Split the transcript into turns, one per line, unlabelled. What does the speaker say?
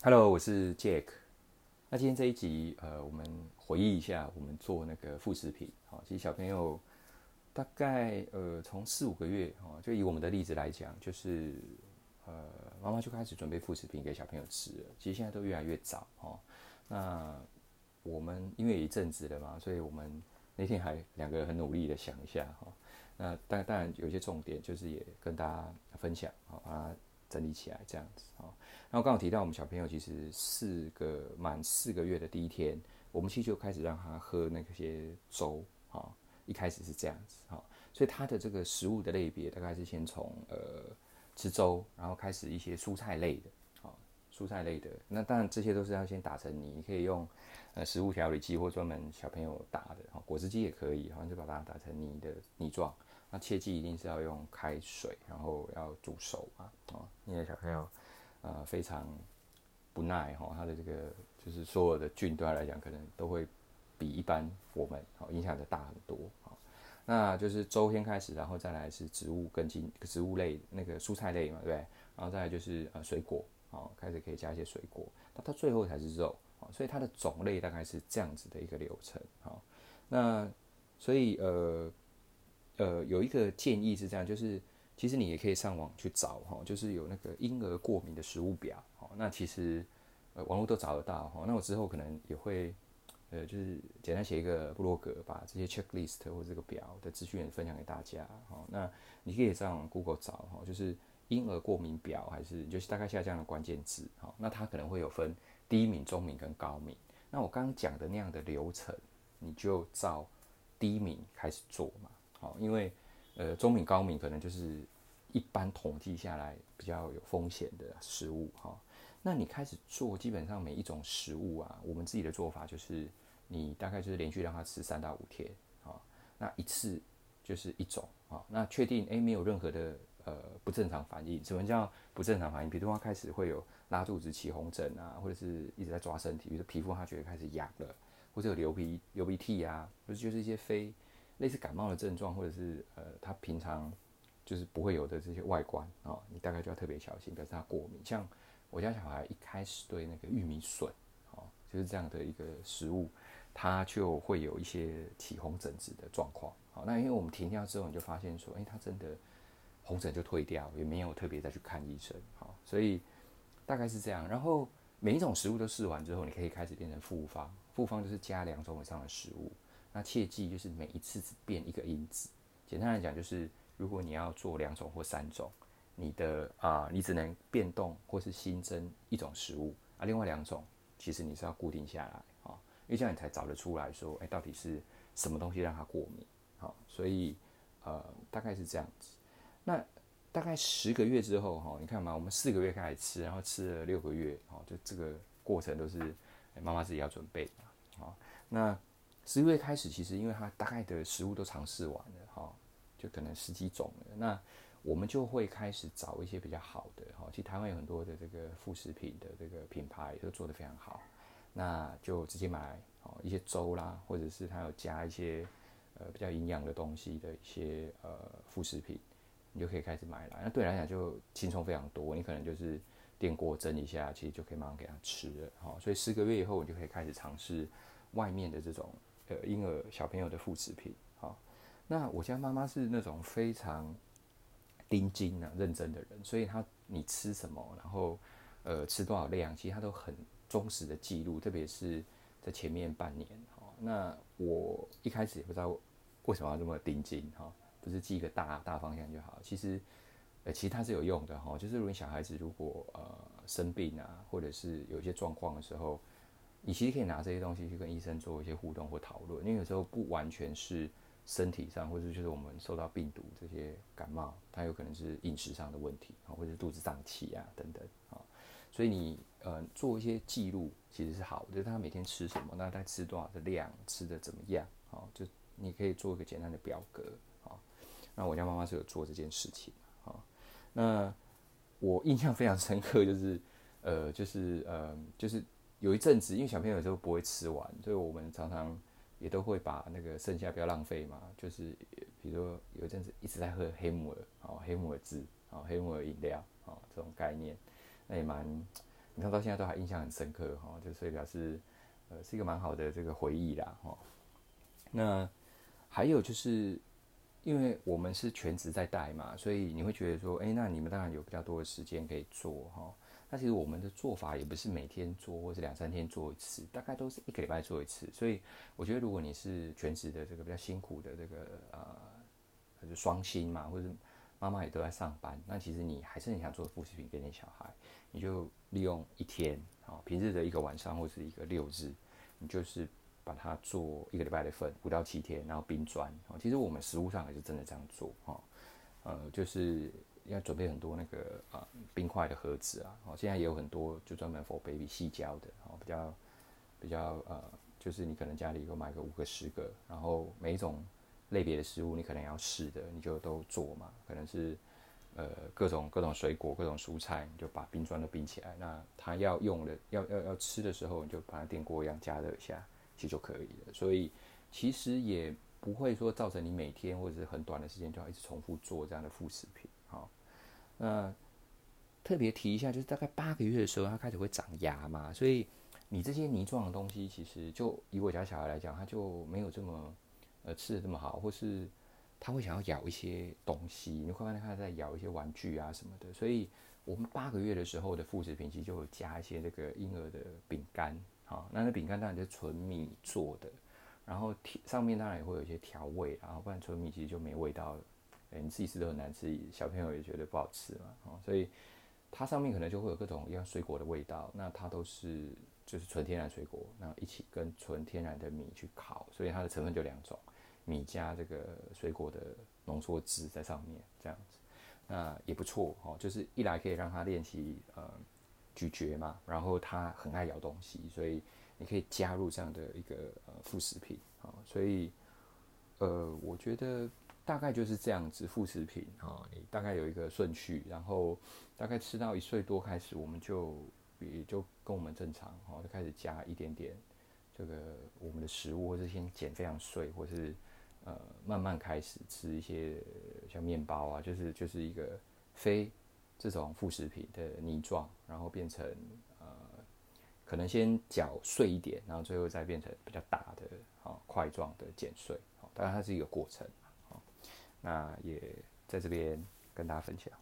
Hello，我是 Jack。那今天这一集，呃，我们回忆一下我们做那个副食品。好，其实小朋友大概呃从四五个月，哦，就以我们的例子来讲，就是呃妈妈就开始准备副食品给小朋友吃了。其实现在都越来越早，哦。那我们因为一阵子了嘛，所以我们那天还两个人很努力的想一下，哈。那当当然有些重点，就是也跟大家分享，好，把它整理起来这样子，好。然后刚好提到我们小朋友其实四个满四个月的第一天，我们其实就开始让他喝那些粥啊，一开始是这样子哈，所以他的这个食物的类别大概是先从呃吃粥，然后开始一些蔬菜类的啊，蔬菜类的，那当然这些都是要先打成泥，你可以用呃食物调理机或专门小朋友打的哈，果汁机也可以，好像就把它打成泥的泥状，那切记一定是要用开水，然后要煮熟啊啊，因为小朋友。呃，非常不耐哈，他的这个就是所有的菌对他来讲，可能都会比一般我们好影响的大很多啊。那就是周天开始，然后再来是植物根茎、植物类那个蔬菜类嘛，对不对？然后再来就是呃水果，好，开始可以加一些水果，那到最后才是肉啊，所以它的种类大概是这样子的一个流程。好，那所以呃呃有一个建议是这样，就是。其实你也可以上网去找哈，就是有那个婴儿过敏的食物表，那其实呃网络都找得到哈。那我之后可能也会呃就是简单写一个部落格，把这些 checklist 或者这个表的资讯分享给大家哈。那你可以上 Google 找哈，就是婴儿过敏表，还是就是大概下这样的关键字哈。那它可能会有分低敏、中敏跟高敏。那我刚刚讲的那样的流程，你就照低敏开始做嘛，好，因为。呃，中敏、高敏可能就是一般统计下来比较有风险的食物哈。那你开始做，基本上每一种食物啊，我们自己的做法就是，你大概就是连续让他吃三到五天啊。那一次就是一种啊。那确定诶没有任何的呃不正常反应。什么叫不正常反应？比如说他开始会有拉肚子、起红疹啊，或者是一直在抓身体，比如说皮肤他觉得开始痒了，或者有流鼻流鼻涕啊，或者就是一些非。类似感冒的症状，或者是呃，他平常就是不会有的这些外观啊、哦，你大概就要特别小心，表示他过敏。像我家小孩一开始对那个玉米笋，哦，就是这样的一个食物，他就会有一些起红疹子的状况。好、哦，那因为我们停掉之后，你就发现说，诶、欸，他真的红疹就退掉，也没有特别再去看医生。好、哦，所以大概是这样。然后每一种食物都试完之后，你可以开始变成复方，复方就是加两种以上的食物。那切记就是每一次只变一个因子。简单来讲，就是如果你要做两种或三种，你的啊、你只能变动或是新增一种食物啊，另外两种其实你是要固定下来啊、哦，因为这样你才找得出来说，哎、到底是什么东西让它过敏？好、所以呃，大概是这样子。那大概十个月之后哈、你看嘛，我们四个月开始吃，然后吃了六个月，哦，就这个过程都是妈妈、自己要准备的，好、那。十个月开始，其实因为它大概的食物都尝试完了，哈，就可能十几种了。那我们就会开始找一些比较好的，哈。其实台湾有很多的这个副食品的这个品牌都做得非常好，那就直接买哦一些粥啦，或者是它有加一些呃比较营养的东西的一些呃副食品，你就可以开始买来。那对你来讲就轻松非常多，你可能就是电锅蒸一下，其实就可以马上给它吃了，哈。所以十个月以后，你就可以开始尝试外面的这种。呃，婴儿小朋友的副食品，好，那我家妈妈是那种非常盯紧啊、认真的人，所以她你吃什么，然后呃吃多少量，其实她都很忠实的记录，特别是在前面半年，哈，那我一开始也不知道为什么要这么盯紧，哈，不是记一个大大方向就好，其实呃其实它是有用的，哈，就是如果小孩子如果呃生病啊，或者是有一些状况的时候。你其实可以拿这些东西去跟医生做一些互动或讨论，因为有时候不完全是身体上，或者就是我们受到病毒这些感冒，它有可能是饮食上的问题啊，或者是肚子胀气啊等等啊，所以你呃做一些记录其实是好的，就是他每天吃什么，那他吃多少的量，吃的怎么样啊？就你可以做一个简单的表格啊。那我家妈妈是有做这件事情啊。那我印象非常深刻，就是呃，就是呃，就是。有一阵子，因为小朋友有时候不会吃完，所以我们常常也都会把那个剩下不要浪费嘛。就是比如说有一阵子一直在喝黑木耳，哦，黑木耳汁，哦，黑木耳饮料，哦，这种概念，那也蛮你看到现在都还印象很深刻哈，就所以表示呃是一个蛮好的这个回忆啦哈。那还有就是，因为我们是全职在带嘛，所以你会觉得说，哎，那你们当然有比较多的时间可以做哈。那其实我们的做法也不是每天做，或是两三天做一次，大概都是一个礼拜做一次。所以我觉得，如果你是全职的这个比较辛苦的这个呃，就是双薪嘛，或者妈妈也都在上班，那其实你还是很想做副食品给你小孩，你就利用一天啊，平日的一个晚上或是一个六日，你就是把它做一个礼拜的份，五到七天，然后冰砖。其实我们实务上也是真的这样做哈，呃，就是。要准备很多那个啊冰块的盒子啊，哦，现在也有很多就专门 for baby 细胶的，哦，比较比较呃，就是你可能家里有买个五个十个，然后每一种类别的食物你可能要试的，你就都做嘛，可能是呃各种各种水果、各种蔬菜，你就把冰砖都冰起来，那它要用的要要要吃的时候，你就把它电锅一样加热一下，其实就可以了。所以其实也不会说造成你每天或者是很短的时间就要一直重复做这样的副食品，那特别提一下，就是大概八个月的时候，它开始会长牙嘛，所以你这些泥状的东西，其实就以我家小孩来讲，他就没有这么呃吃的这么好，或是他会想要咬一些东西，你会发现他在咬一些玩具啊什么的。所以我们八个月的时候的副食品，其实就会加一些这个婴儿的饼干，好，那那饼干当然就是纯米做的，然后上面当然也会有一些调味，然后不然纯米其实就没味道了。欸、你自己吃都很难吃，小朋友也觉得不好吃嘛，哦，所以它上面可能就会有各种一样水果的味道，那它都是就是纯天然水果，那一起跟纯天然的米去烤，所以它的成分就两种，米加这个水果的浓缩汁在上面这样子，那也不错哦，就是一来可以让他练习呃咀嚼嘛，然后他很爱咬东西，所以你可以加入这样的一个呃副食品啊，所以呃我觉得。大概就是这样子，副食品啊，你大概有一个顺序，然后大概吃到一岁多开始，我们就也就跟我们正常，哦，就开始加一点点这个我们的食物，或是先剪非常碎，或是呃慢慢开始吃一些像面包啊，就是就是一个非这种副食品的泥状，然后变成呃可能先搅碎一点，然后最后再变成比较大的啊块状的剪碎，当然它是一个过程。那也在这边跟大家分享。